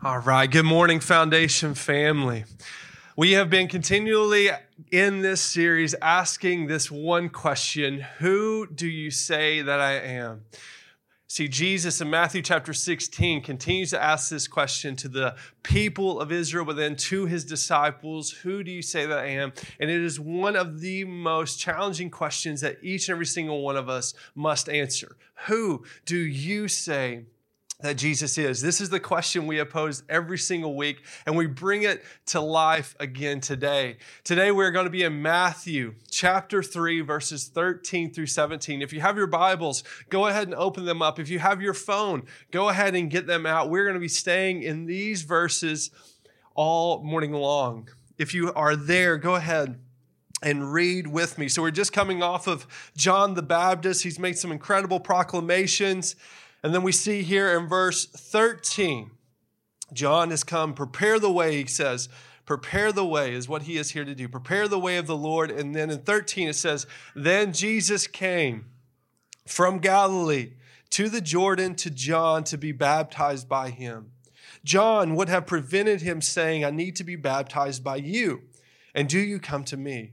All right. Good morning, Foundation family. We have been continually in this series asking this one question Who do you say that I am? See, Jesus in Matthew chapter 16 continues to ask this question to the people of Israel, but then to his disciples Who do you say that I am? And it is one of the most challenging questions that each and every single one of us must answer. Who do you say that Jesus is? This is the question we have posed every single week, and we bring it to life again today. Today, we're going to be in Matthew chapter 3, verses 13 through 17. If you have your Bibles, go ahead and open them up. If you have your phone, go ahead and get them out. We're going to be staying in these verses all morning long. If you are there, go ahead and read with me. So, we're just coming off of John the Baptist. He's made some incredible proclamations. And then we see here in verse 13, John has come, prepare the way, he says. Prepare the way is what he is here to do. Prepare the way of the Lord. And then in 13, it says, Then Jesus came from Galilee to the Jordan to John to be baptized by him. John would have prevented him saying, I need to be baptized by you. And do you come to me?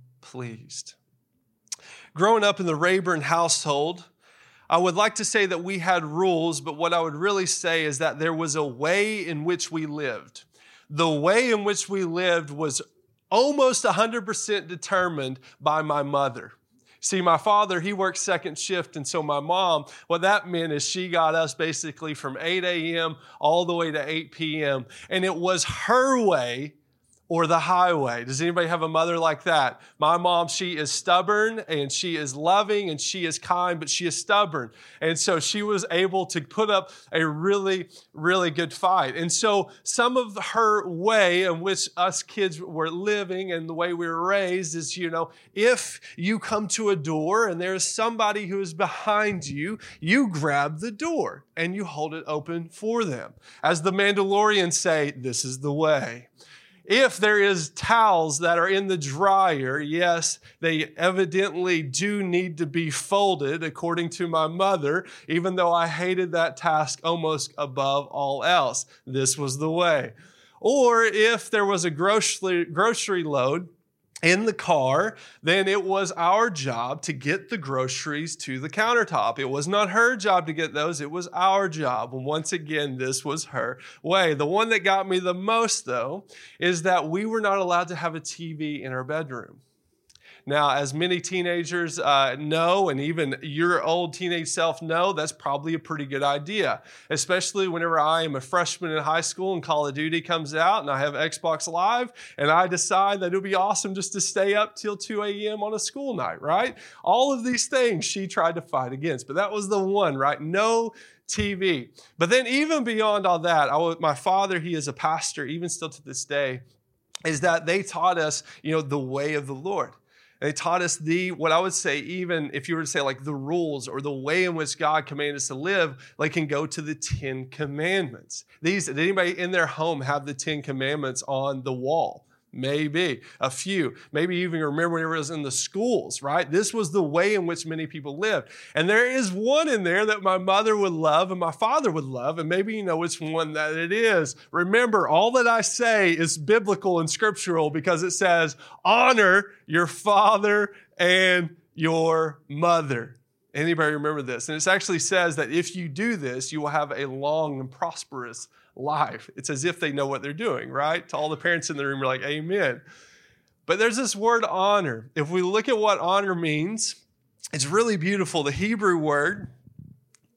pleased. Growing up in the Rayburn household, I would like to say that we had rules, but what I would really say is that there was a way in which we lived. The way in which we lived was almost 100% determined by my mother. See, my father, he worked second shift. And so my mom, what that meant is she got us basically from 8 a.m. all the way to 8 p.m. And it was her way or the highway. Does anybody have a mother like that? My mom, she is stubborn and she is loving and she is kind, but she is stubborn. And so she was able to put up a really, really good fight. And so some of her way in which us kids were living and the way we were raised is, you know, if you come to a door and there's somebody who is behind you, you grab the door and you hold it open for them. As the Mandalorians say, this is the way. If there is towels that are in the dryer, yes, they evidently do need to be folded according to my mother, even though I hated that task almost above all else. This was the way. Or if there was a grocery, grocery load, in the car, then it was our job to get the groceries to the countertop. It was not her job to get those, it was our job. Once again, this was her way. The one that got me the most, though, is that we were not allowed to have a TV in our bedroom. Now, as many teenagers uh, know, and even your old teenage self know, that's probably a pretty good idea, especially whenever I am a freshman in high school and Call of Duty comes out and I have Xbox Live and I decide that it'll be awesome just to stay up till 2 a.m. on a school night, right? All of these things she tried to fight against, but that was the one, right? No TV. But then, even beyond all that, I, my father, he is a pastor, even still to this day, is that they taught us, you know, the way of the Lord. They taught us the, what I would say, even if you were to say like the rules or the way in which God commanded us to live, like can go to the Ten Commandments. These, did anybody in their home have the Ten Commandments on the wall? Maybe a few. Maybe even remember when it was in the schools, right? This was the way in which many people lived. And there is one in there that my mother would love and my father would love, and maybe you know which one that it is. Remember, all that I say is biblical and scriptural because it says, honor your father and your mother. Anybody remember this? And it actually says that if you do this, you will have a long and prosperous life. It's as if they know what they're doing, right? To all the parents in the room are like, Amen. But there's this word honor. If we look at what honor means, it's really beautiful. The Hebrew word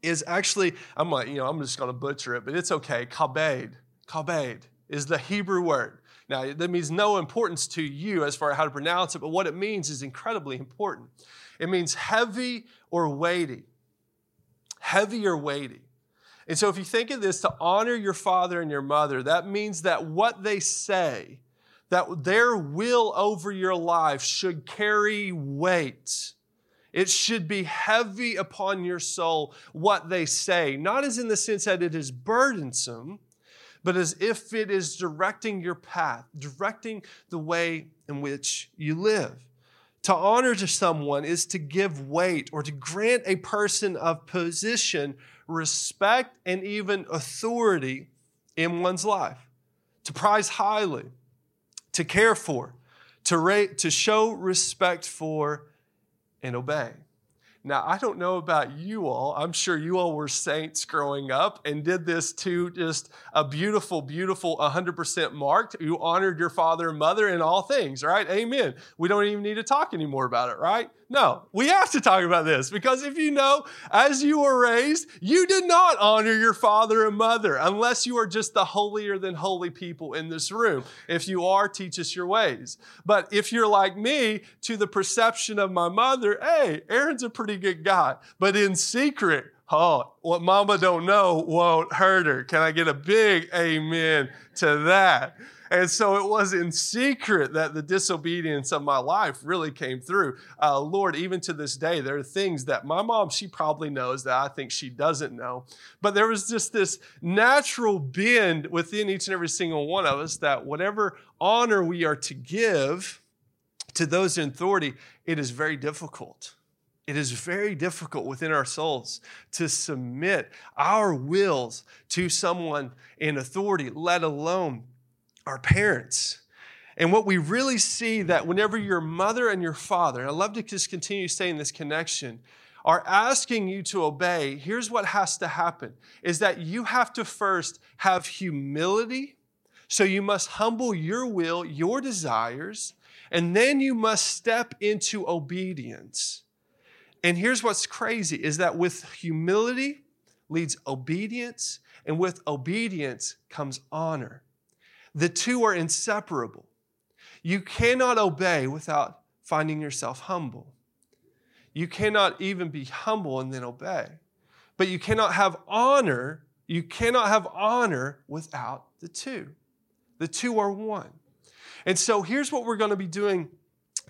is actually, I'm like, you know, I'm just going to butcher it, but it's okay. Kabed. Kabed is the Hebrew word. Now, that means no importance to you as far as how to pronounce it, but what it means is incredibly important. It means heavy or weighty. Heavy or weighty. And so, if you think of this to honor your father and your mother, that means that what they say, that their will over your life should carry weight. It should be heavy upon your soul what they say, not as in the sense that it is burdensome, but as if it is directing your path, directing the way in which you live. To honor to someone is to give weight or to grant a person of position respect and even authority in one's life, to prize highly, to care for, to, to show respect for, and obey. Now, I don't know about you all. I'm sure you all were saints growing up and did this to just a beautiful, beautiful 100% marked. You honored your father and mother in all things, right? Amen. We don't even need to talk anymore about it, right? No, we have to talk about this because if you know, as you were raised, you did not honor your father and mother unless you are just the holier than holy people in this room. If you are, teach us your ways. But if you're like me, to the perception of my mother, hey, Aaron's a pretty good guy. But in secret, oh, what mama don't know won't hurt her. Can I get a big amen to that? And so it was in secret that the disobedience of my life really came through. Uh, Lord, even to this day, there are things that my mom, she probably knows that I think she doesn't know. But there was just this natural bend within each and every single one of us that whatever honor we are to give to those in authority, it is very difficult. It is very difficult within our souls to submit our wills to someone in authority, let alone our parents. And what we really see that whenever your mother and your father, and I love to just continue saying this connection, are asking you to obey, here's what has to happen is that you have to first have humility. So you must humble your will, your desires, and then you must step into obedience. And here's what's crazy is that with humility leads obedience, and with obedience comes honor. The two are inseparable. You cannot obey without finding yourself humble. You cannot even be humble and then obey. But you cannot have honor, you cannot have honor without the two. The two are one. And so here's what we're going to be doing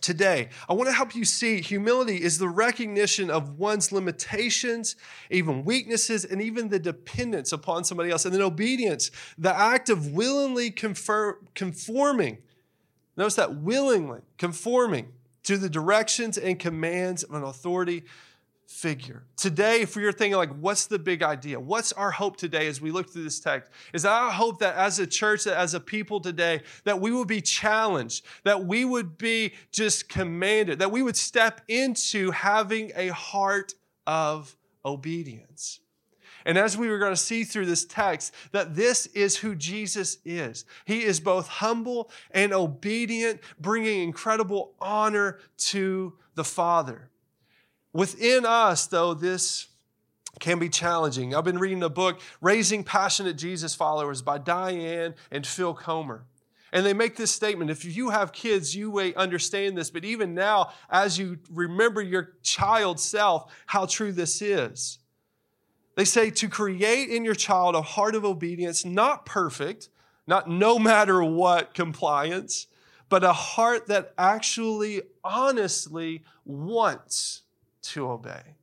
today. I want to help you see humility is the recognition of one's limitations, even weaknesses, and even the dependence upon somebody else. And then obedience, the act of willingly confer- conforming. Notice that willingly conforming to the directions and commands of an authority figure. Today, if you're thinking like, what's the big idea? What's our hope today as we look through this text? Is our hope that as a church, that as a people today, that we would be challenged, that we would be just commanded, that we would step into having a heart of obedience. And as we were going to see through this text, that this is who Jesus is. He is both humble and obedient, bringing incredible honor to the Father. Within us, though, this can be challenging. I've been reading a book, Raising Passionate Jesus Followers by Diane and Phil Comer. And they make this statement if you have kids, you may understand this, but even now, as you remember your child self, how true this is. They say to create in your child a heart of obedience, not perfect, not no matter what compliance, but a heart that actually, honestly wants to obey,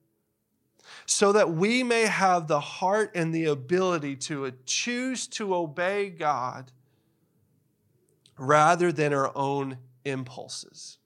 so that we may have the heart and the ability to uh, choose to obey God rather than our own impulses.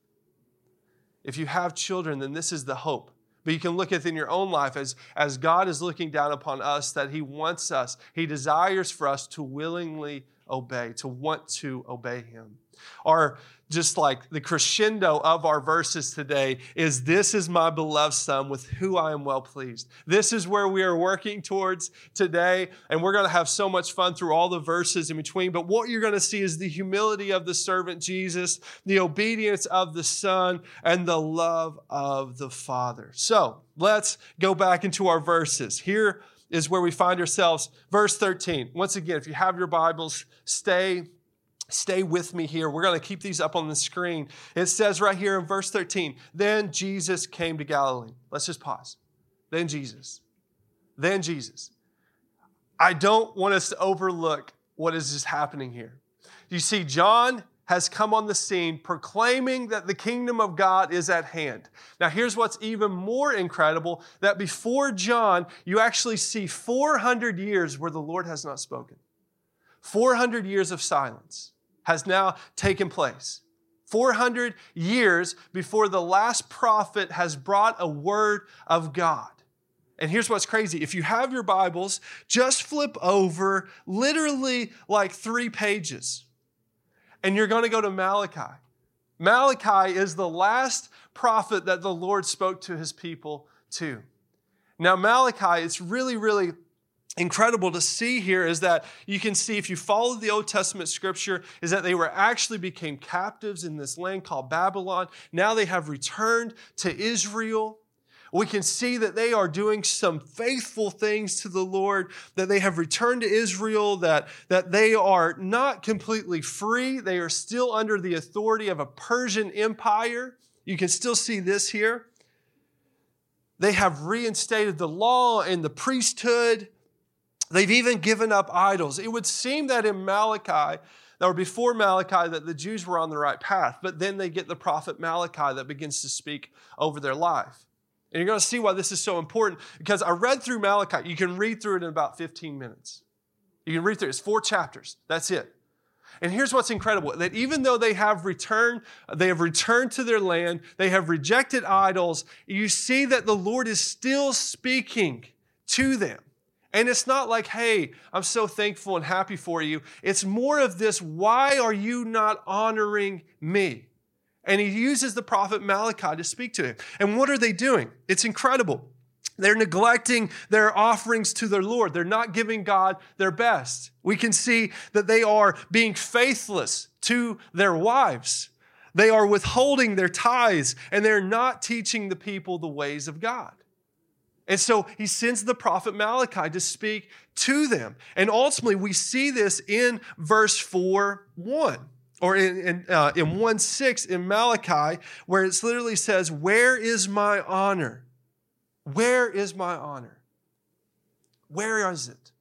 If you have children, then this is the hope. But you can look at in your own life as, as God is looking down upon us, that He wants us, He desires for us to willingly obey, to want to obey Him. Our just like the crescendo of our verses today is this is my beloved son with who I am well pleased. This is where we are working towards today. And we're going to have so much fun through all the verses in between. But what you're going to see is the humility of the servant Jesus, the obedience of the son, and the love of the father. So let's go back into our verses. Here is where we find ourselves. Verse 13. Once again, if you have your Bibles, stay Stay with me here. We're going to keep these up on the screen. It says right here in verse 13, then Jesus came to Galilee. Let's just pause. Then Jesus. Then Jesus. I don't want us to overlook what is just happening here. You see, John has come on the scene proclaiming that the kingdom of God is at hand. Now, here's what's even more incredible that before John, you actually see 400 years where the Lord has not spoken. 400 years of silence has now taken place. 400 years before the last prophet has brought a word of God. And here's what's crazy. If you have your Bibles, just flip over literally like three pages, and you're going to go to Malachi. Malachi is the last prophet that the Lord spoke to his people to. Now, Malachi, it's really, really incredible to see here is that you can see if you follow the Old Testament scripture is that they were actually became captives in this land called Babylon. Now they have returned to Israel. We can see that they are doing some faithful things to the Lord, that they have returned to Israel, that, that they are not completely free. They are still under the authority of a Persian empire. You can still see this here. They have reinstated the law and the priesthood. They've even given up idols. It would seem that in Malachi, or before Malachi, that the Jews were on the right path, but then they get the prophet Malachi that begins to speak over their life. And you're going to see why this is so important because I read through Malachi. You can read through it in about 15 minutes. You can read through it. It's four chapters. That's it. And here's what's incredible that even though they have returned, they have returned to their land, they have rejected idols, you see that the Lord is still speaking to them. And it's not like, hey, I'm so thankful and happy for you. It's more of this, why are you not honoring me? And he uses the prophet Malachi to speak to him. And what are they doing? It's incredible. They're neglecting their offerings to their Lord. They're not giving God their best. We can see that they are being faithless to their wives. They are withholding their tithes and they're not teaching the people the ways of God. And so he sends the prophet Malachi to speak to them. And ultimately, we see this in verse 4 1 or in, in, uh, in 1 6 in Malachi, where it literally says, Where is my honor? Where is my honor? Where is it?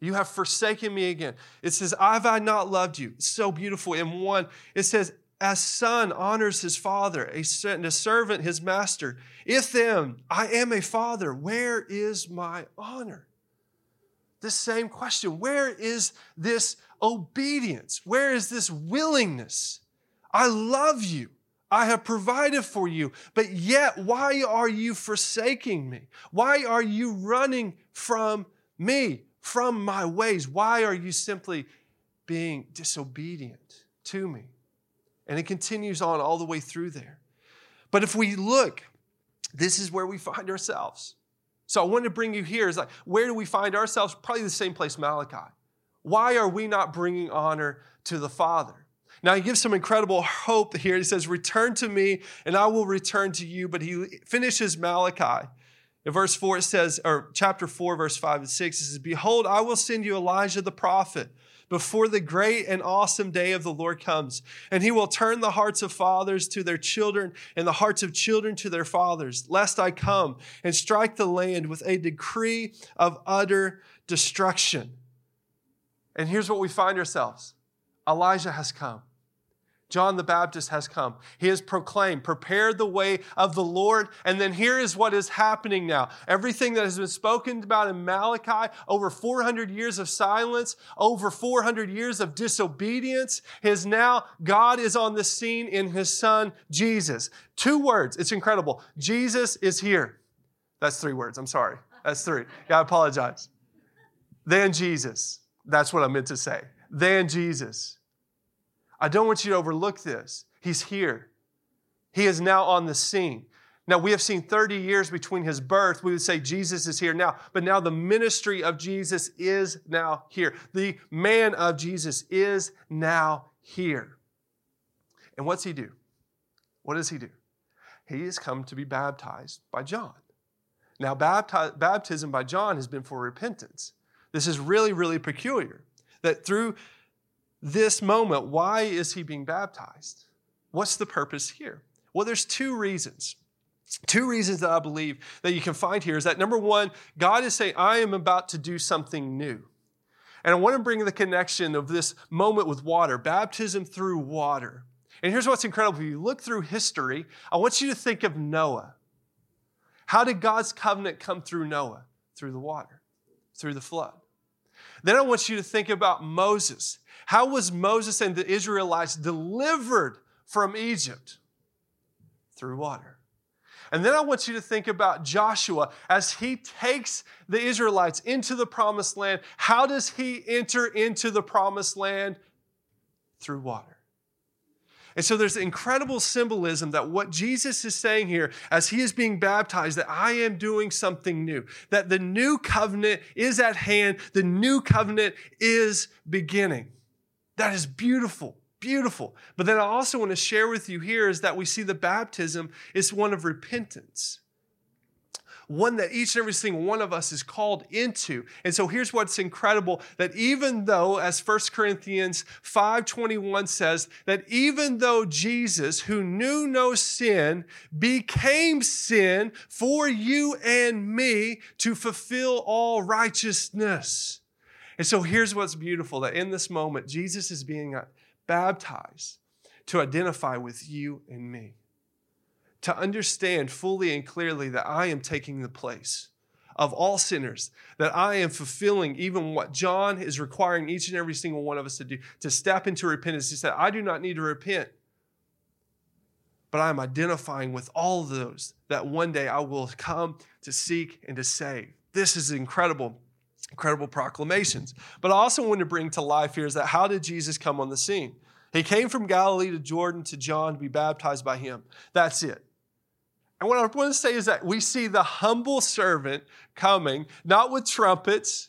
You have forsaken me again. It says, Have I not loved you? It's so beautiful. In one, it says, As son honors his father, a, a servant his master. If then I am a father, where is my honor? The same question Where is this obedience? Where is this willingness? I love you. I have provided for you, but yet, why are you forsaking me? Why are you running from me, from my ways? Why are you simply being disobedient to me? And it continues on all the way through there. But if we look, this is where we find ourselves. So I want to bring you here is like, where do we find ourselves? Probably the same place Malachi. Why are we not bringing honor to the Father? Now, he gives some incredible hope here. He says, Return to me, and I will return to you. But he finishes Malachi. In verse 4, it says, or chapter 4, verse 5 and 6, it says, Behold, I will send you Elijah the prophet before the great and awesome day of the Lord comes. And he will turn the hearts of fathers to their children and the hearts of children to their fathers, lest I come and strike the land with a decree of utter destruction. And here's what we find ourselves Elijah has come. John the Baptist has come. He has proclaimed, prepared the way of the Lord. And then here is what is happening now. Everything that has been spoken about in Malachi, over 400 years of silence, over 400 years of disobedience, is now God is on the scene in his son, Jesus. Two words. It's incredible. Jesus is here. That's three words. I'm sorry. That's three. Yeah, I apologize. Then Jesus. That's what I meant to say. Then Jesus. I don't want you to overlook this. He's here. He is now on the scene. Now, we have seen 30 years between his birth. We would say Jesus is here now, but now the ministry of Jesus is now here. The man of Jesus is now here. And what's he do? What does he do? He has come to be baptized by John. Now, bapti- baptism by John has been for repentance. This is really, really peculiar that through this moment, why is he being baptized? What's the purpose here? Well, there's two reasons. Two reasons that I believe that you can find here is that number one, God is saying, I am about to do something new. And I want to bring the connection of this moment with water, baptism through water. And here's what's incredible. If you look through history, I want you to think of Noah. How did God's covenant come through Noah? Through the water, through the flood. Then I want you to think about Moses. How was Moses and the Israelites delivered from Egypt? Through water. And then I want you to think about Joshua as he takes the Israelites into the promised land. How does he enter into the promised land? Through water. And so there's incredible symbolism that what Jesus is saying here as he is being baptized, that I am doing something new, that the new covenant is at hand, the new covenant is beginning. That is beautiful beautiful. But then I also want to share with you here is that we see the baptism is one of repentance. One that each and every single one of us is called into. And so here's what's incredible that even though, as 1 Corinthians 5:21 says, that even though Jesus, who knew no sin, became sin for you and me to fulfill all righteousness. And so here's what's beautiful that in this moment, Jesus is being uh, baptized to identify with you and me, to understand fully and clearly that I am taking the place of all sinners, that I am fulfilling even what John is requiring each and every single one of us to do, to step into repentance. He said, I do not need to repent, but I am identifying with all those that one day I will come to seek and to save. This is incredible incredible proclamations. But I also want to bring to life here is that how did Jesus come on the scene? He came from Galilee to Jordan to John to be baptized by him. That's it. And what I want to say is that we see the humble servant coming, not with trumpets,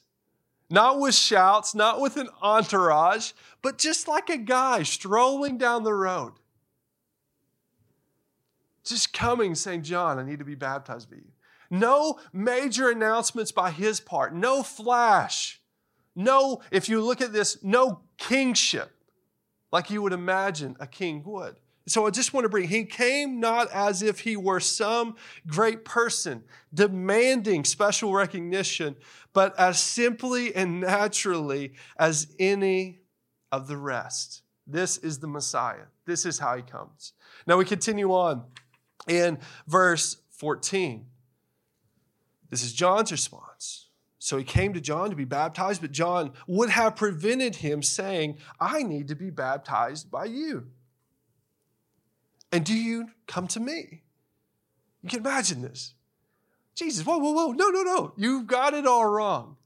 not with shouts, not with an entourage, but just like a guy strolling down the road. Just coming saying, John, I need to be baptized by you. No major announcements by his part, no flash, no, if you look at this, no kingship like you would imagine a king would. So I just want to bring, he came not as if he were some great person demanding special recognition, but as simply and naturally as any of the rest. This is the Messiah. This is how he comes. Now we continue on in verse 14. This is John's response. So he came to John to be baptized, but John would have prevented him, saying, I need to be baptized by you. And do you come to me? You can imagine this. Jesus, whoa, whoa, whoa, no, no, no. You've got it all wrong.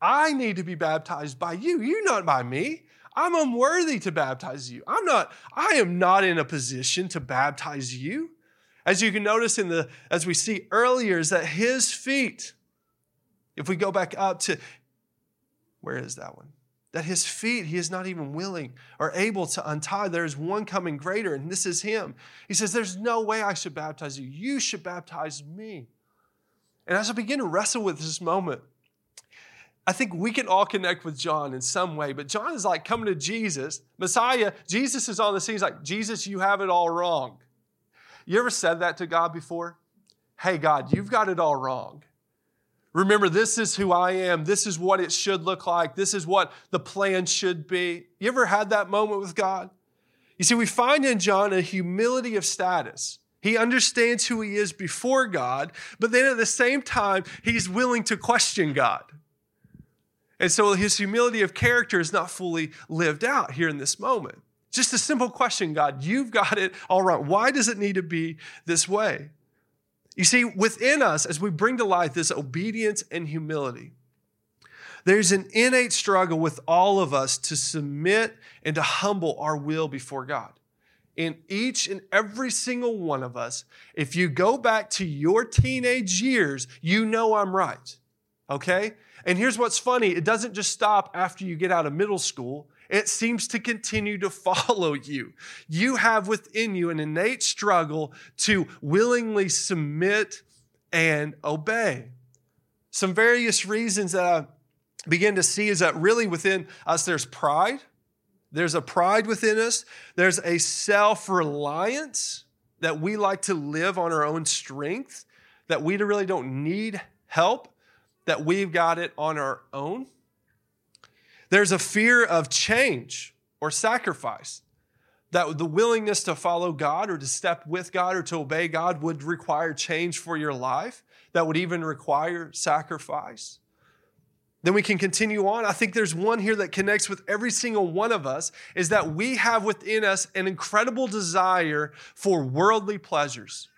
I need to be baptized by you. You not by me. I'm unworthy to baptize you. I'm not, I am not in a position to baptize you. As you can notice in the, as we see earlier, is that his feet, if we go back up to, where is that one? That his feet, he is not even willing or able to untie. There is one coming greater, and this is him. He says, There's no way I should baptize you. You should baptize me. And as I begin to wrestle with this moment, I think we can all connect with John in some way, but John is like coming to Jesus, Messiah. Jesus is on the scene. He's like, Jesus, you have it all wrong. You ever said that to God before? Hey, God, you've got it all wrong. Remember, this is who I am. This is what it should look like. This is what the plan should be. You ever had that moment with God? You see, we find in John a humility of status. He understands who he is before God, but then at the same time, he's willing to question God. And so his humility of character is not fully lived out here in this moment. Just a simple question, God. You've got it all right. Why does it need to be this way? You see, within us, as we bring to light this obedience and humility, there's an innate struggle with all of us to submit and to humble our will before God. In each and every single one of us, if you go back to your teenage years, you know I'm right. Okay? And here's what's funny it doesn't just stop after you get out of middle school, it seems to continue to follow you. You have within you an innate struggle to willingly submit and obey. Some various reasons that I begin to see is that really within us there's pride. There's a pride within us. There's a self reliance. that we like to live on our own strength, that we really don't need help, that we've got it on our own. There's a fear of change or sacrifice, that the willingness to follow God or to step with God or to obey God would require change for your life, that would even require sacrifice. Then we can continue on. I think there's one here that connects with every single one of us is that we have within us an incredible desire for worldly pleasures.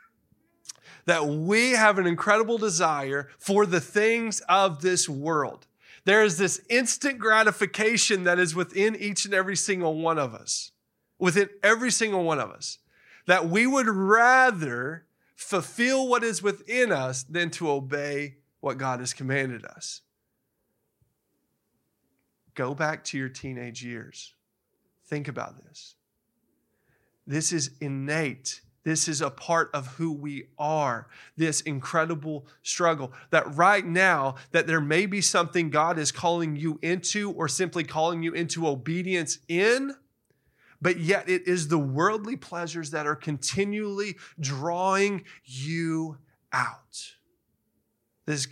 That we have an incredible desire for the things of this world. There is this instant gratification that is within each and every single one of us, within every single one of us, that we would rather fulfill what is within us than to obey what God has commanded us. Go back to your teenage years. Think about this. This is innate. This is a part of who we are. This incredible struggle. That right now, that there may be something God is calling you into or simply calling you into obedience in, but yet it is the worldly pleasures that are continually drawing you out. This is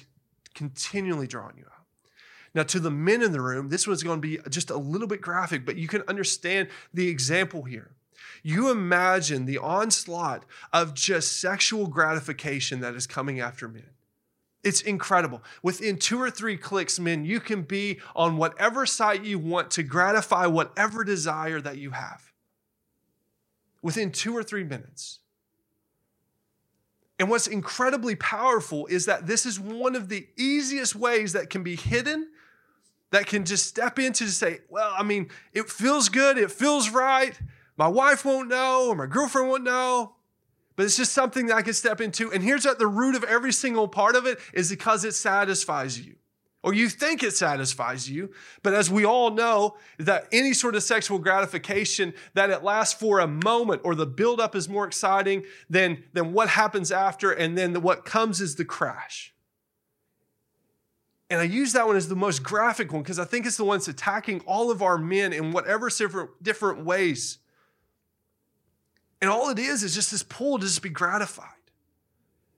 continually drawing you out. Now, to the men in the room, this one's going to be just a little bit graphic, but you can understand the example here. You imagine the onslaught of just sexual gratification that is coming after men. It's incredible. Within two or three clicks, men, you can be on whatever site you want to gratify whatever desire that you have. Within two or three minutes. And what's incredibly powerful is that this is one of the easiest ways that can be hidden that can just step into to say, well, I mean, it feels good, it feels right. My wife won't know, or my girlfriend won't know, but it's just something that I can step into. And here's at the root of every single part of it is because it satisfies you. Or you think it satisfies you, but as we all know, that any sort of sexual gratification that it lasts for a moment or the buildup is more exciting than, than what happens after, and then the, what comes is the crash. And I use that one as the most graphic one because I think it's the one that's attacking all of our men in whatever different ways. And all it is is just this pull to just be gratified,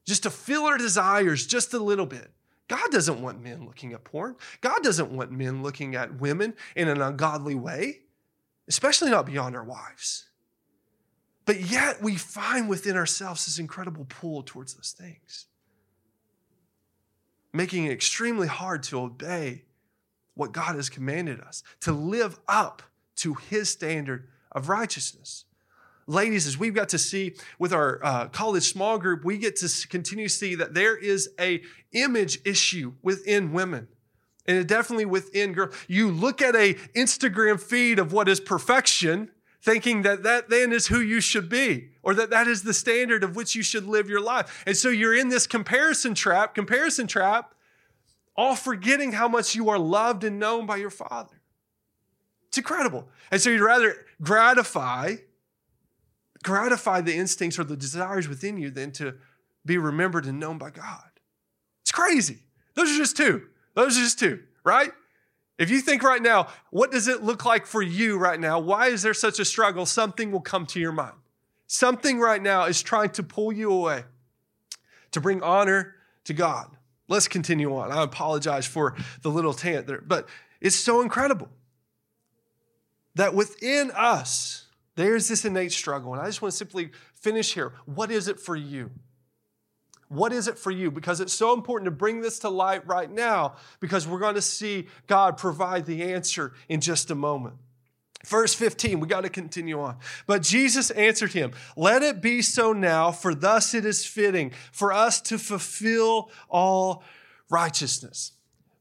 just to fill our desires just a little bit. God doesn't want men looking at porn. God doesn't want men looking at women in an ungodly way, especially not beyond our wives. But yet we find within ourselves this incredible pull towards those things making it extremely hard to obey what God has commanded us, to live up to his standard of righteousness. Ladies, as we've got to see with our uh, college small group, we get to continue to see that there is a image issue within women and definitely within girls. You look at a Instagram feed of what is perfection, thinking that that then is who you should be or that that is the standard of which you should live your life. And so you're in this comparison trap, comparison trap, all forgetting how much you are loved and known by your Father. It's incredible. And so you'd rather gratify gratify the instincts or the desires within you than to be remembered and known by God. It's crazy. Those are just two. Those are just two, right? If you think right now, what does it look like for you right now? Why is there such a struggle? Something will come to your mind. Something right now is trying to pull you away to bring honor to God. Let's continue on. I apologize for the little tant there, but it's so incredible that within us, there's this innate struggle. And I just want to simply finish here. What is it for you? What is it for you? Because it's so important to bring this to light right now because we're going to see God provide the answer in just a moment. Verse 15, we got to continue on. But Jesus answered him, Let it be so now, for thus it is fitting for us to fulfill all righteousness.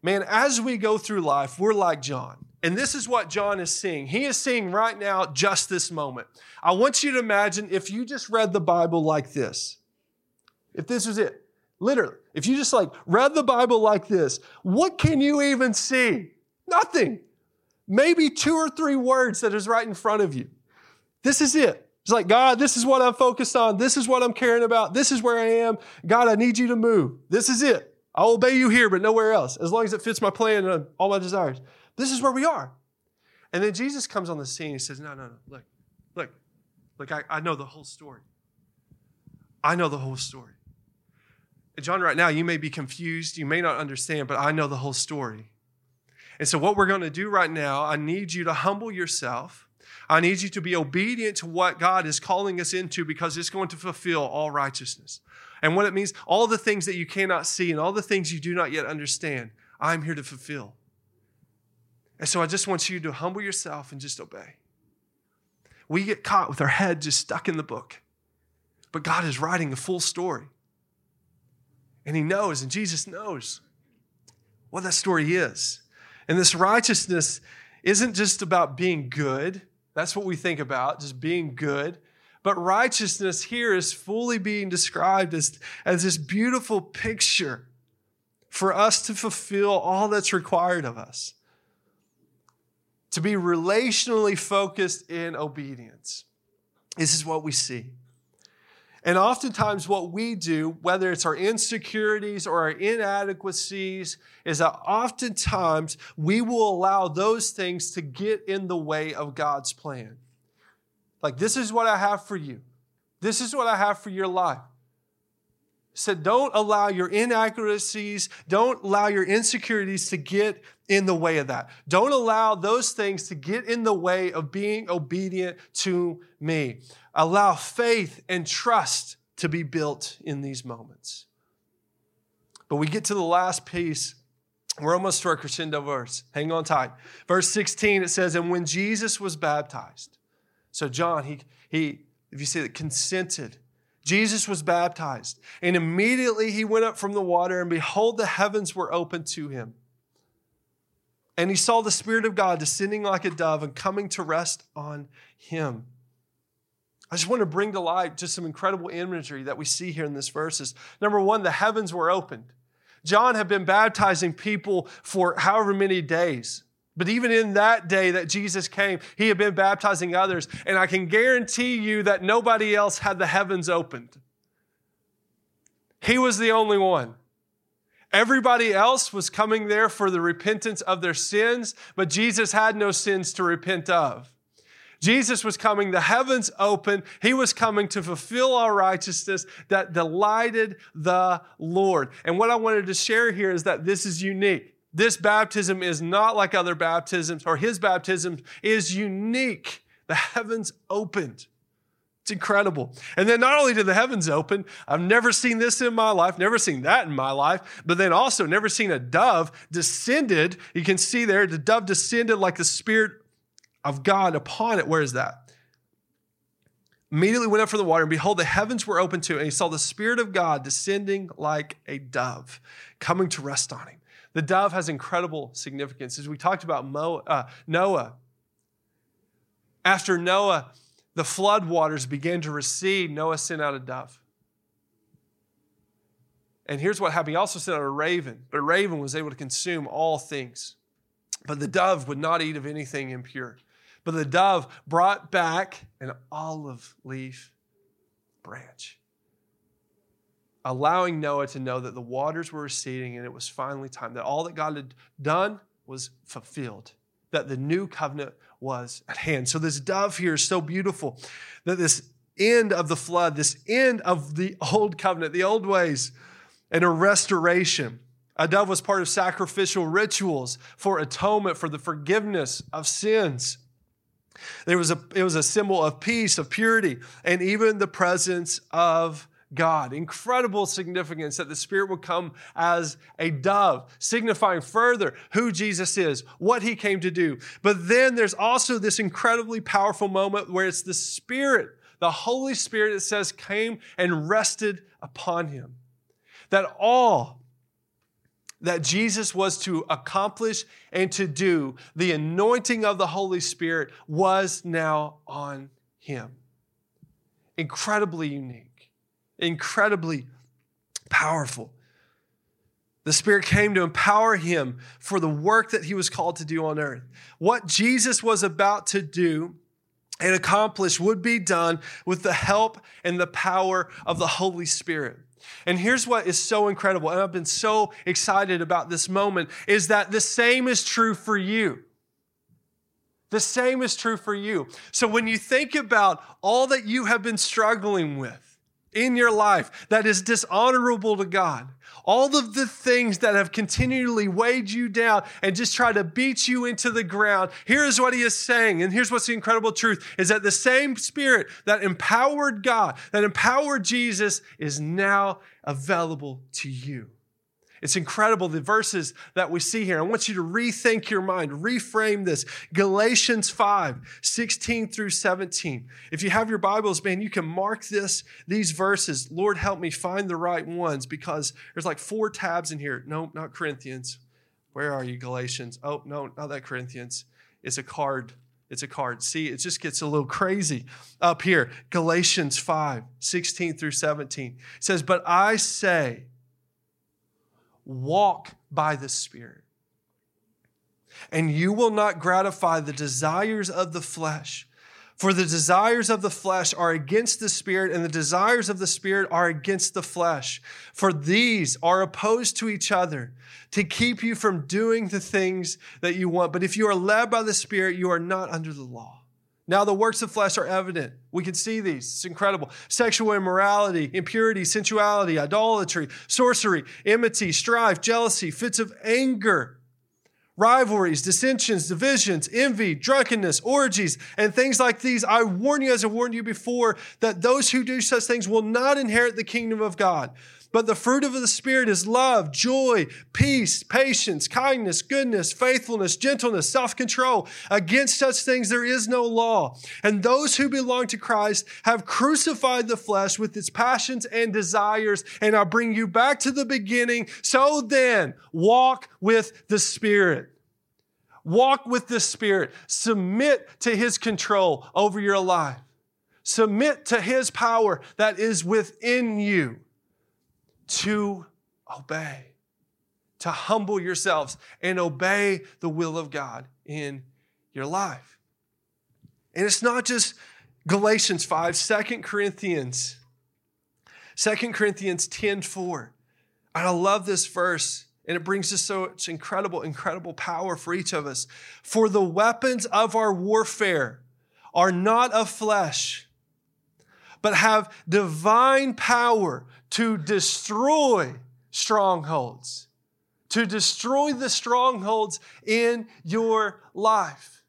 Man, as we go through life, we're like John. And this is what John is seeing. He is seeing right now just this moment. I want you to imagine if you just read the Bible like this. If this was it, literally, if you just like read the Bible like this, what can you even see? Nothing. Maybe two or three words that is right in front of you. This is it. It's like, God, this is what I'm focused on. This is what I'm caring about. This is where I am. God, I need you to move. This is it. I'll obey you here, but nowhere else, as long as it fits my plan and all my desires. This is where we are. And then Jesus comes on the scene. He says, No, no, no. Look, look, look, I, I know the whole story. I know the whole story. John, right now, you may be confused, you may not understand, but I know the whole story. And so, what we're going to do right now, I need you to humble yourself. I need you to be obedient to what God is calling us into because it's going to fulfill all righteousness. And what it means, all the things that you cannot see and all the things you do not yet understand, I'm here to fulfill. And so I just want you to humble yourself and just obey. We get caught with our head just stuck in the book. But God is writing a full story. And He knows, and Jesus knows what that story is. And this righteousness isn't just about being good. That's what we think about, just being good. But righteousness here is fully being described as, as this beautiful picture for us to fulfill all that's required of us. To be relationally focused in obedience. This is what we see. And oftentimes, what we do, whether it's our insecurities or our inadequacies, is that oftentimes we will allow those things to get in the way of God's plan. Like, this is what I have for you. This is what I have for your life. Said, don't allow your inaccuracies, don't allow your insecurities to get in the way of that. Don't allow those things to get in the way of being obedient to me. Allow faith and trust to be built in these moments. But we get to the last piece. We're almost to our crescendo verse. Hang on tight. Verse 16, it says, And when Jesus was baptized, so John, he, he if you see that, consented. Jesus was baptized, and immediately he went up from the water, and behold, the heavens were opened to him. And he saw the Spirit of God descending like a dove and coming to rest on him. I just want to bring to light just some incredible imagery that we see here in this verses. Number one, the heavens were opened. John had been baptizing people for however many days. But even in that day that Jesus came, he had been baptizing others. And I can guarantee you that nobody else had the heavens opened. He was the only one. Everybody else was coming there for the repentance of their sins, but Jesus had no sins to repent of. Jesus was coming, the heavens open. He was coming to fulfill our righteousness that delighted the Lord. And what I wanted to share here is that this is unique. This baptism is not like other baptisms, or his baptism is unique. The heavens opened. It's incredible. And then not only did the heavens open, I've never seen this in my life, never seen that in my life, but then also never seen a dove descended. You can see there, the dove descended like the Spirit of God upon it. Where is that? Immediately went up from the water, and behold, the heavens were open to, and he saw the Spirit of God descending like a dove, coming to rest on him. The dove has incredible significance. As we talked about Mo, uh, Noah, after Noah, the flood waters began to recede, Noah sent out a dove. And here's what happened. He also sent out a raven, but a raven was able to consume all things. But the dove would not eat of anything impure. But the dove brought back an olive leaf branch allowing Noah to know that the waters were receding and it was finally time, that all that God had done was fulfilled, that the new covenant was at hand. So, this dove here is so beautiful that this end of the flood, this end of the old covenant, the old ways, and a restoration. A dove was part of sacrificial rituals for atonement, for the forgiveness of sins. There was a, it was a symbol of peace, of purity, and even the presence of God. Incredible significance that the Spirit would come as a dove, signifying further who Jesus is, what he came to do. But then there's also this incredibly powerful moment where it's the Spirit, the Holy Spirit, it says, came and rested upon him. That all that Jesus was to accomplish and to do, the anointing of the Holy Spirit was now on him. Incredibly unique incredibly powerful. The Spirit came to empower him for the work that he was called to do on earth. What Jesus was about to do and accomplish would be done with the help and the power of the Holy Spirit. And here's what is so incredible, and I've been so excited about this moment, is that the same is true for you. The same is true for you. So when you think about all that you have been struggling with, in your life that is dishonorable to God, all of the things that have continually weighed you down and just try to beat you into the ground, here is what he is saying. And here's what's the incredible truth is that the same spirit that empowered God, that empowered Jesus, is now available to you. It's incredible the verses that we see here. I want you to rethink your mind, reframe this. Galatians 5, 16 through 17. If you have your Bibles, man, you can mark this, these verses. Lord, help me find the right ones because there's like four tabs in here. No, not Corinthians. Where are you, Galatians? Oh, no, not that Corinthians. It's a card. It's a card. See, it just gets a little crazy up here. Galatians 5, 16 through 17. It says, But I say, walk by the Spirit. And you will not gratify the desires of the flesh. For the desires of the flesh are against the Spirit, and the desires of the Spirit are against the flesh. For these are opposed to each other to keep you from doing the things that you want. But if you are led by the Spirit, you are not under the law. Now, the works of flesh are evident. We can see these. It's incredible. Sexual immorality, impurity, sensuality, idolatry, sorcery, enmity, strife, jealousy, fits of anger, rivalries, dissensions, divisions, envy, drunkenness, orgies, and things like these. I warn you, as I warned you before, that those who do such things will not inherit the kingdom of God. But the fruit of the Spirit is love, joy, peace, patience, kindness, goodness, faithfulness, gentleness, self control. Against such things there is no law. And those who belong to Christ have crucified the flesh with its passions and desires. And I bring you back to the beginning. So then, walk with the Spirit. Walk with the Spirit. Submit to His control over your life. Submit to His power that is within you to obey, to humble yourselves and obey the will of God in your life. And it's not just Galatians 5, 2 Corinthians, 2 Corinthians 10 4. And I love this verse, and it brings us such incredible, incredible power for each of us. For the weapons of our warfare are not of flesh, but have divine power to destroy strongholds, to destroy the strongholds in your life,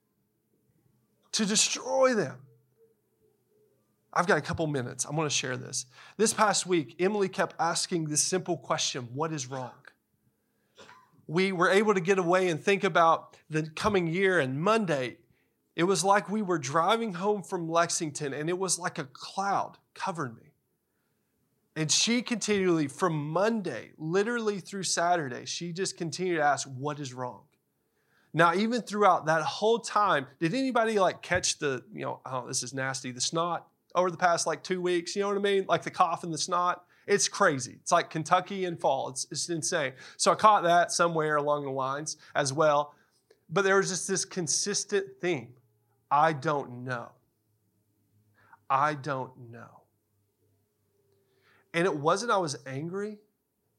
to destroy them. I've got a couple minutes. I'm going to share this. This past week, Emily kept asking this simple question What is wrong? We were able to get away and think about the coming year, and Monday, it was like we were driving home from Lexington, and it was like a cloud covered me. And she continually, from Monday, literally through Saturday, she just continued to ask, What is wrong? Now, even throughout that whole time, did anybody like catch the, you know, oh, this is nasty, the snot over the past like two weeks? You know what I mean? Like the cough and the snot. It's crazy. It's like Kentucky in fall. It's, it's insane. So I caught that somewhere along the lines as well. But there was just this consistent theme I don't know. I don't know. And it wasn't I was angry.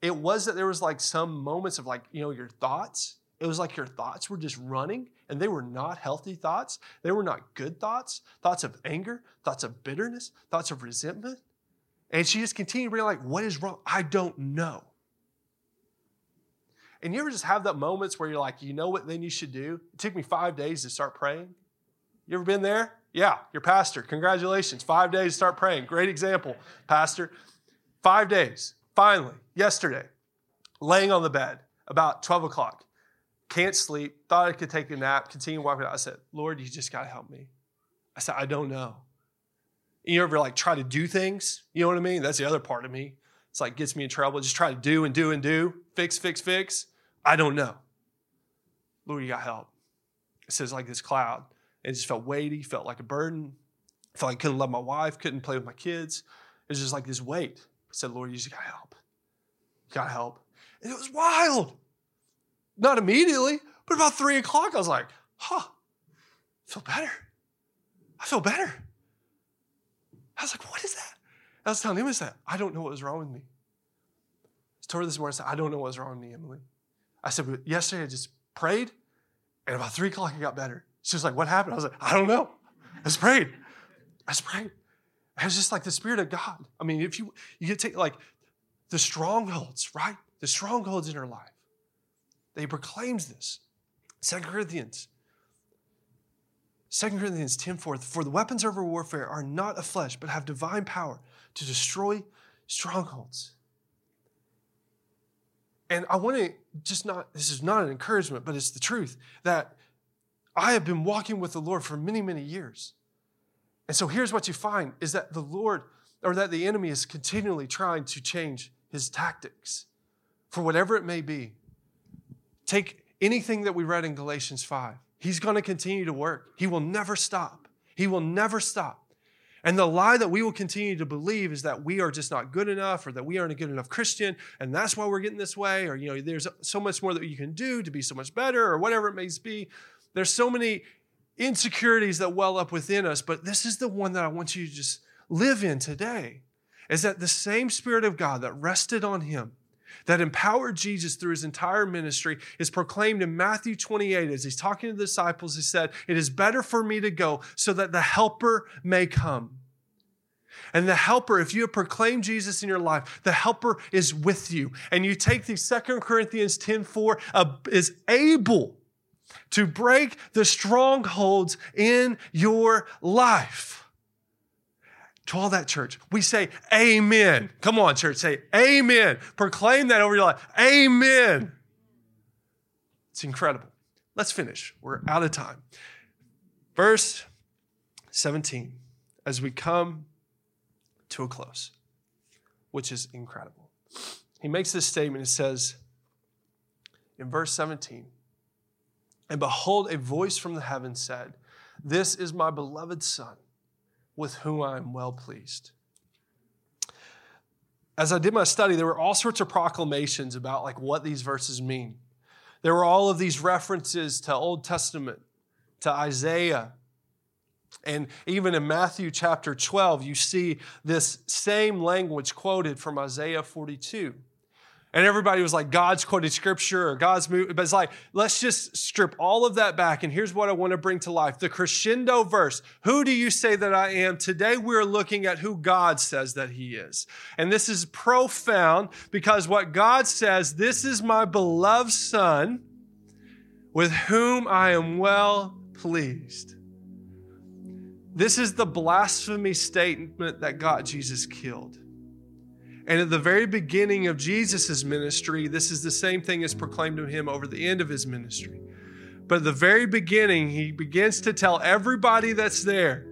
It was that there was like some moments of like, you know, your thoughts. It was like your thoughts were just running and they were not healthy thoughts. They were not good thoughts, thoughts of anger, thoughts of bitterness, thoughts of resentment. And she just continued to be like, what is wrong? I don't know. And you ever just have that moments where you're like, you know what then you should do? It took me five days to start praying. You ever been there? Yeah, your pastor. Congratulations. Five days to start praying. Great example, pastor. Five days, finally, yesterday, laying on the bed about 12 o'clock. Can't sleep, thought I could take a nap, continue walking out. I said, Lord, you just got to help me. I said, I don't know. You ever like try to do things? You know what I mean? That's the other part of me. It's like gets me in trouble. Just try to do and do and do, fix, fix, fix. I don't know. Lord, you got help. It says like this cloud. It just felt weighty, felt like a burden. felt like I couldn't love my wife, couldn't play with my kids. It was just like this weight said, Lord, you just got to help. You got to help. And it was wild. Not immediately, but about three o'clock, I was like, huh, I feel better. I feel better. I was like, what is that? I was telling him, I I don't know what was wrong with me. I told her this morning, I said, I don't know what was wrong with me, Emily. I said, but yesterday I just prayed, and about three o'clock I got better. She was like, what happened? I was like, I don't know. I just prayed. I just prayed. It's just like the Spirit of God. I mean, if you you get take like the strongholds, right? The strongholds in her life. They proclaims this. Second Corinthians. Second Corinthians 10 4, for the weapons of our warfare are not of flesh, but have divine power to destroy strongholds. And I want to just not, this is not an encouragement, but it's the truth that I have been walking with the Lord for many, many years. And so here's what you find is that the Lord or that the enemy is continually trying to change his tactics for whatever it may be. Take anything that we read in Galatians 5. He's going to continue to work. He will never stop. He will never stop. And the lie that we will continue to believe is that we are just not good enough or that we aren't a good enough Christian and that's why we're getting this way or you know there's so much more that you can do to be so much better or whatever it may be. There's so many insecurities that well up within us, but this is the one that I want you to just live in today. Is that the same spirit of God that rested on him that empowered Jesus through his entire ministry is proclaimed in Matthew 28 as he's talking to the disciples. He said, It is better for me to go so that the helper may come. And the helper, if you have proclaimed Jesus in your life, the helper is with you. And you take the Second Corinthians 10 4, uh, is able to break the strongholds in your life to all that church. We say amen. Come on, church, say amen. Proclaim that over your life. Amen. It's incredible. Let's finish. We're out of time. Verse 17, as we come to a close, which is incredible. He makes this statement. It says in verse 17, and behold, a voice from the heavens said, This is my beloved Son with whom I am well pleased. As I did my study, there were all sorts of proclamations about like what these verses mean. There were all of these references to Old Testament, to Isaiah, and even in Matthew chapter 12, you see this same language quoted from Isaiah 42. And everybody was like, God's quoted scripture or God's movie. But it's like, let's just strip all of that back. And here's what I want to bring to life the crescendo verse. Who do you say that I am? Today we're looking at who God says that He is. And this is profound because what God says, this is my beloved Son with whom I am well pleased. This is the blasphemy statement that God Jesus killed. And at the very beginning of Jesus' ministry, this is the same thing as proclaimed to him over the end of his ministry. But at the very beginning, he begins to tell everybody that's there,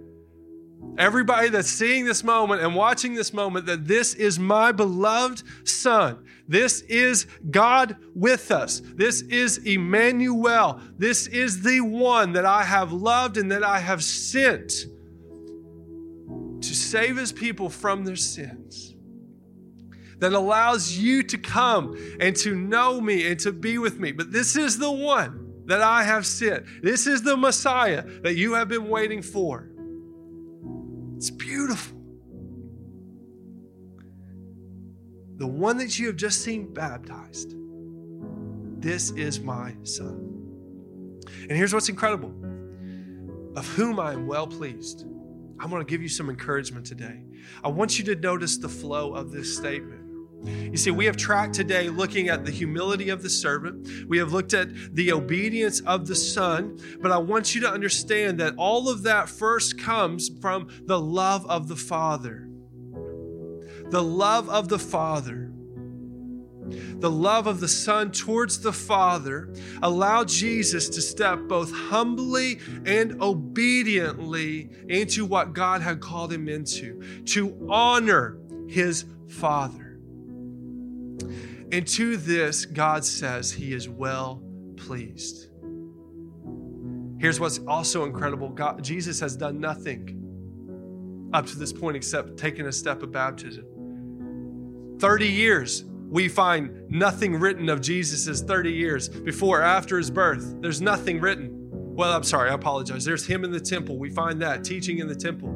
everybody that's seeing this moment and watching this moment, that this is my beloved Son. This is God with us. This is Emmanuel. This is the one that I have loved and that I have sent to save his people from their sins that allows you to come and to know me and to be with me. But this is the one that I have sent. This is the Messiah that you have been waiting for. It's beautiful. The one that you have just seen baptized. This is my son. And here's what's incredible of whom I am well pleased. I'm going to give you some encouragement today. I want you to notice the flow of this statement. You see, we have tracked today looking at the humility of the servant. We have looked at the obedience of the son. But I want you to understand that all of that first comes from the love of the Father. The love of the Father. The love of the Son towards the Father allowed Jesus to step both humbly and obediently into what God had called him into, to honor his Father. And to this, God says he is well pleased. Here's what's also incredible God, Jesus has done nothing up to this point except taking a step of baptism. 30 years, we find nothing written of Jesus' 30 years before, after his birth. There's nothing written. Well, I'm sorry, I apologize. There's him in the temple. We find that teaching in the temple.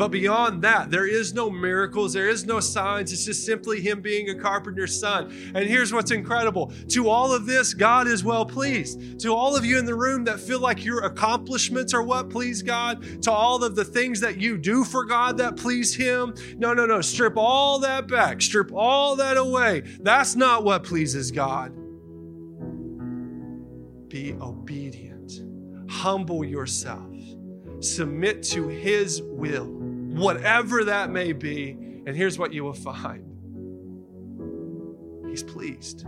But beyond that, there is no miracles, there is no signs. It's just simply him being a carpenter's son. And here's what's incredible to all of this, God is well pleased. To all of you in the room that feel like your accomplishments are what please God, to all of the things that you do for God that please Him, no, no, no. Strip all that back, strip all that away. That's not what pleases God. Be obedient, humble yourself, submit to His will whatever that may be. And here's what you will find He's pleased.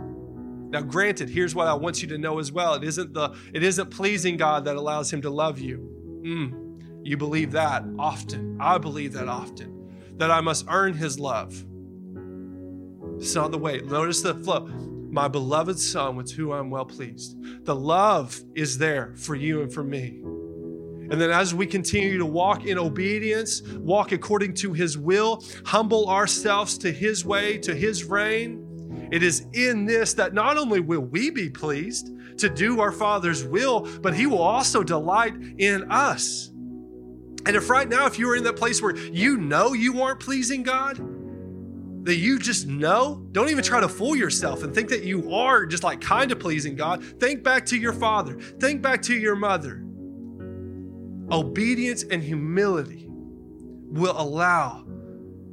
Now, granted, here's what I want you to know as well. It isn't the it isn't pleasing God that allows him to love you. Mm, you believe that often. I believe that often. That I must earn his love. It's not the way. Notice the flow. My beloved son with whom I'm well pleased. The love is there for you and for me. And then as we continue to walk in obedience, walk according to his will, humble ourselves to his way, to his reign, it is in this that not only will we be pleased to do our Father's will, but he will also delight in us. And if right now, if you are in that place where you know you aren't pleasing God, that you just know, don't even try to fool yourself and think that you are just like kind of pleasing God. Think back to your father, think back to your mother obedience and humility will allow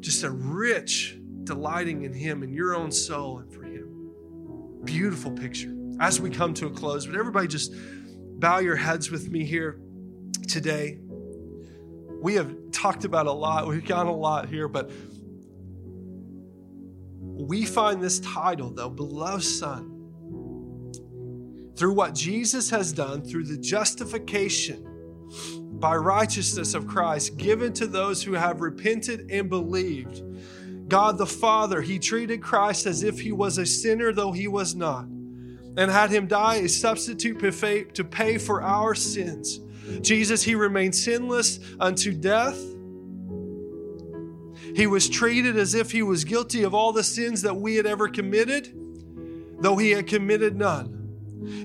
just a rich delighting in Him in your own soul and for Him. Beautiful picture. As we come to a close, would everybody just bow your heads with me here today? We have talked about a lot, we've gone a lot here, but we find this title, though, Beloved Son, through what Jesus has done, through the justification by righteousness of Christ given to those who have repented and believed. God the Father, He treated Christ as if He was a sinner, though He was not, and had Him die a substitute to pay for our sins. Jesus, He remained sinless unto death. He was treated as if He was guilty of all the sins that we had ever committed, though He had committed none.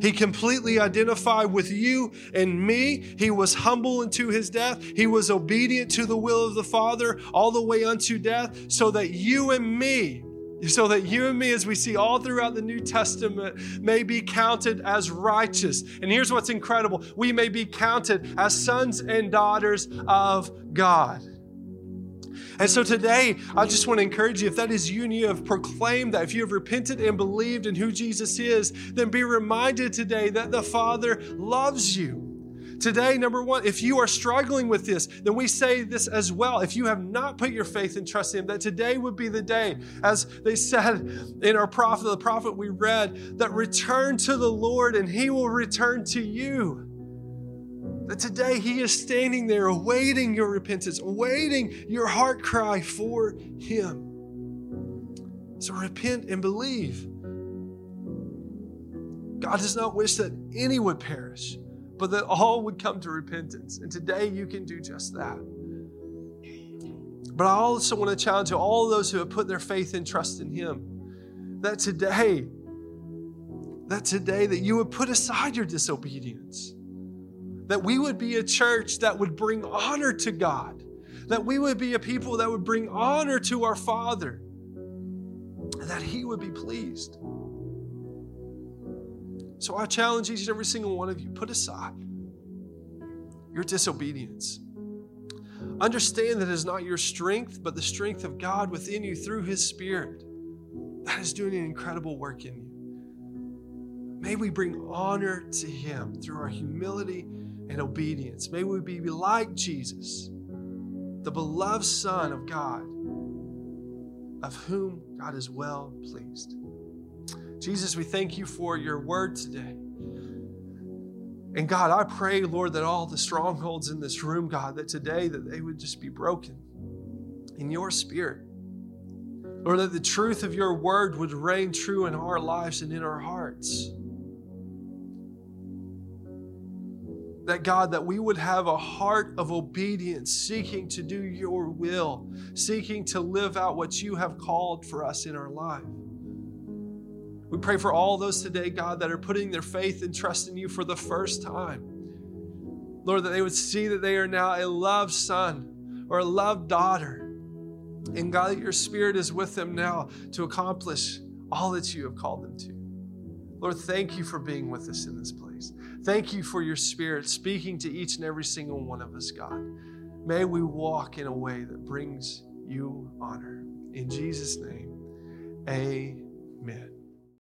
He completely identified with you and me. He was humble unto his death. He was obedient to the will of the Father all the way unto death, so that you and me, so that you and me, as we see all throughout the New Testament, may be counted as righteous. And here's what's incredible we may be counted as sons and daughters of God. And so today, I just want to encourage you if that is you and you have proclaimed that, if you have repented and believed in who Jesus is, then be reminded today that the Father loves you. Today, number one, if you are struggling with this, then we say this as well. If you have not put your faith and trust in Him, that today would be the day, as they said in our prophet, the prophet we read, that return to the Lord and He will return to you. That today He is standing there awaiting your repentance, awaiting your heart cry for Him. So repent and believe. God does not wish that any would perish, but that all would come to repentance. And today you can do just that. But I also want to challenge all those who have put their faith and trust in Him that today, that today, that you would put aside your disobedience that we would be a church that would bring honor to God, that we would be a people that would bring honor to our Father, and that He would be pleased. So I challenge each and every single one of you put aside your disobedience. Understand that it is not your strength, but the strength of God within you through His Spirit that is doing an incredible work in you. May we bring honor to Him through our humility and obedience. May we be like Jesus, the beloved Son of God, of whom God is well pleased. Jesus, we thank you for your word today. And God, I pray, Lord, that all the strongholds in this room, God, that today that they would just be broken in your spirit. Lord, that the truth of your word would reign true in our lives and in our hearts. That God, that we would have a heart of obedience, seeking to do your will, seeking to live out what you have called for us in our life. We pray for all those today, God, that are putting their faith and trust in you for the first time. Lord, that they would see that they are now a loved son or a loved daughter. And God, that your spirit is with them now to accomplish all that you have called them to. Lord, thank you for being with us in this place. Thank you for your spirit speaking to each and every single one of us, God. May we walk in a way that brings you honor. In Jesus' name, amen.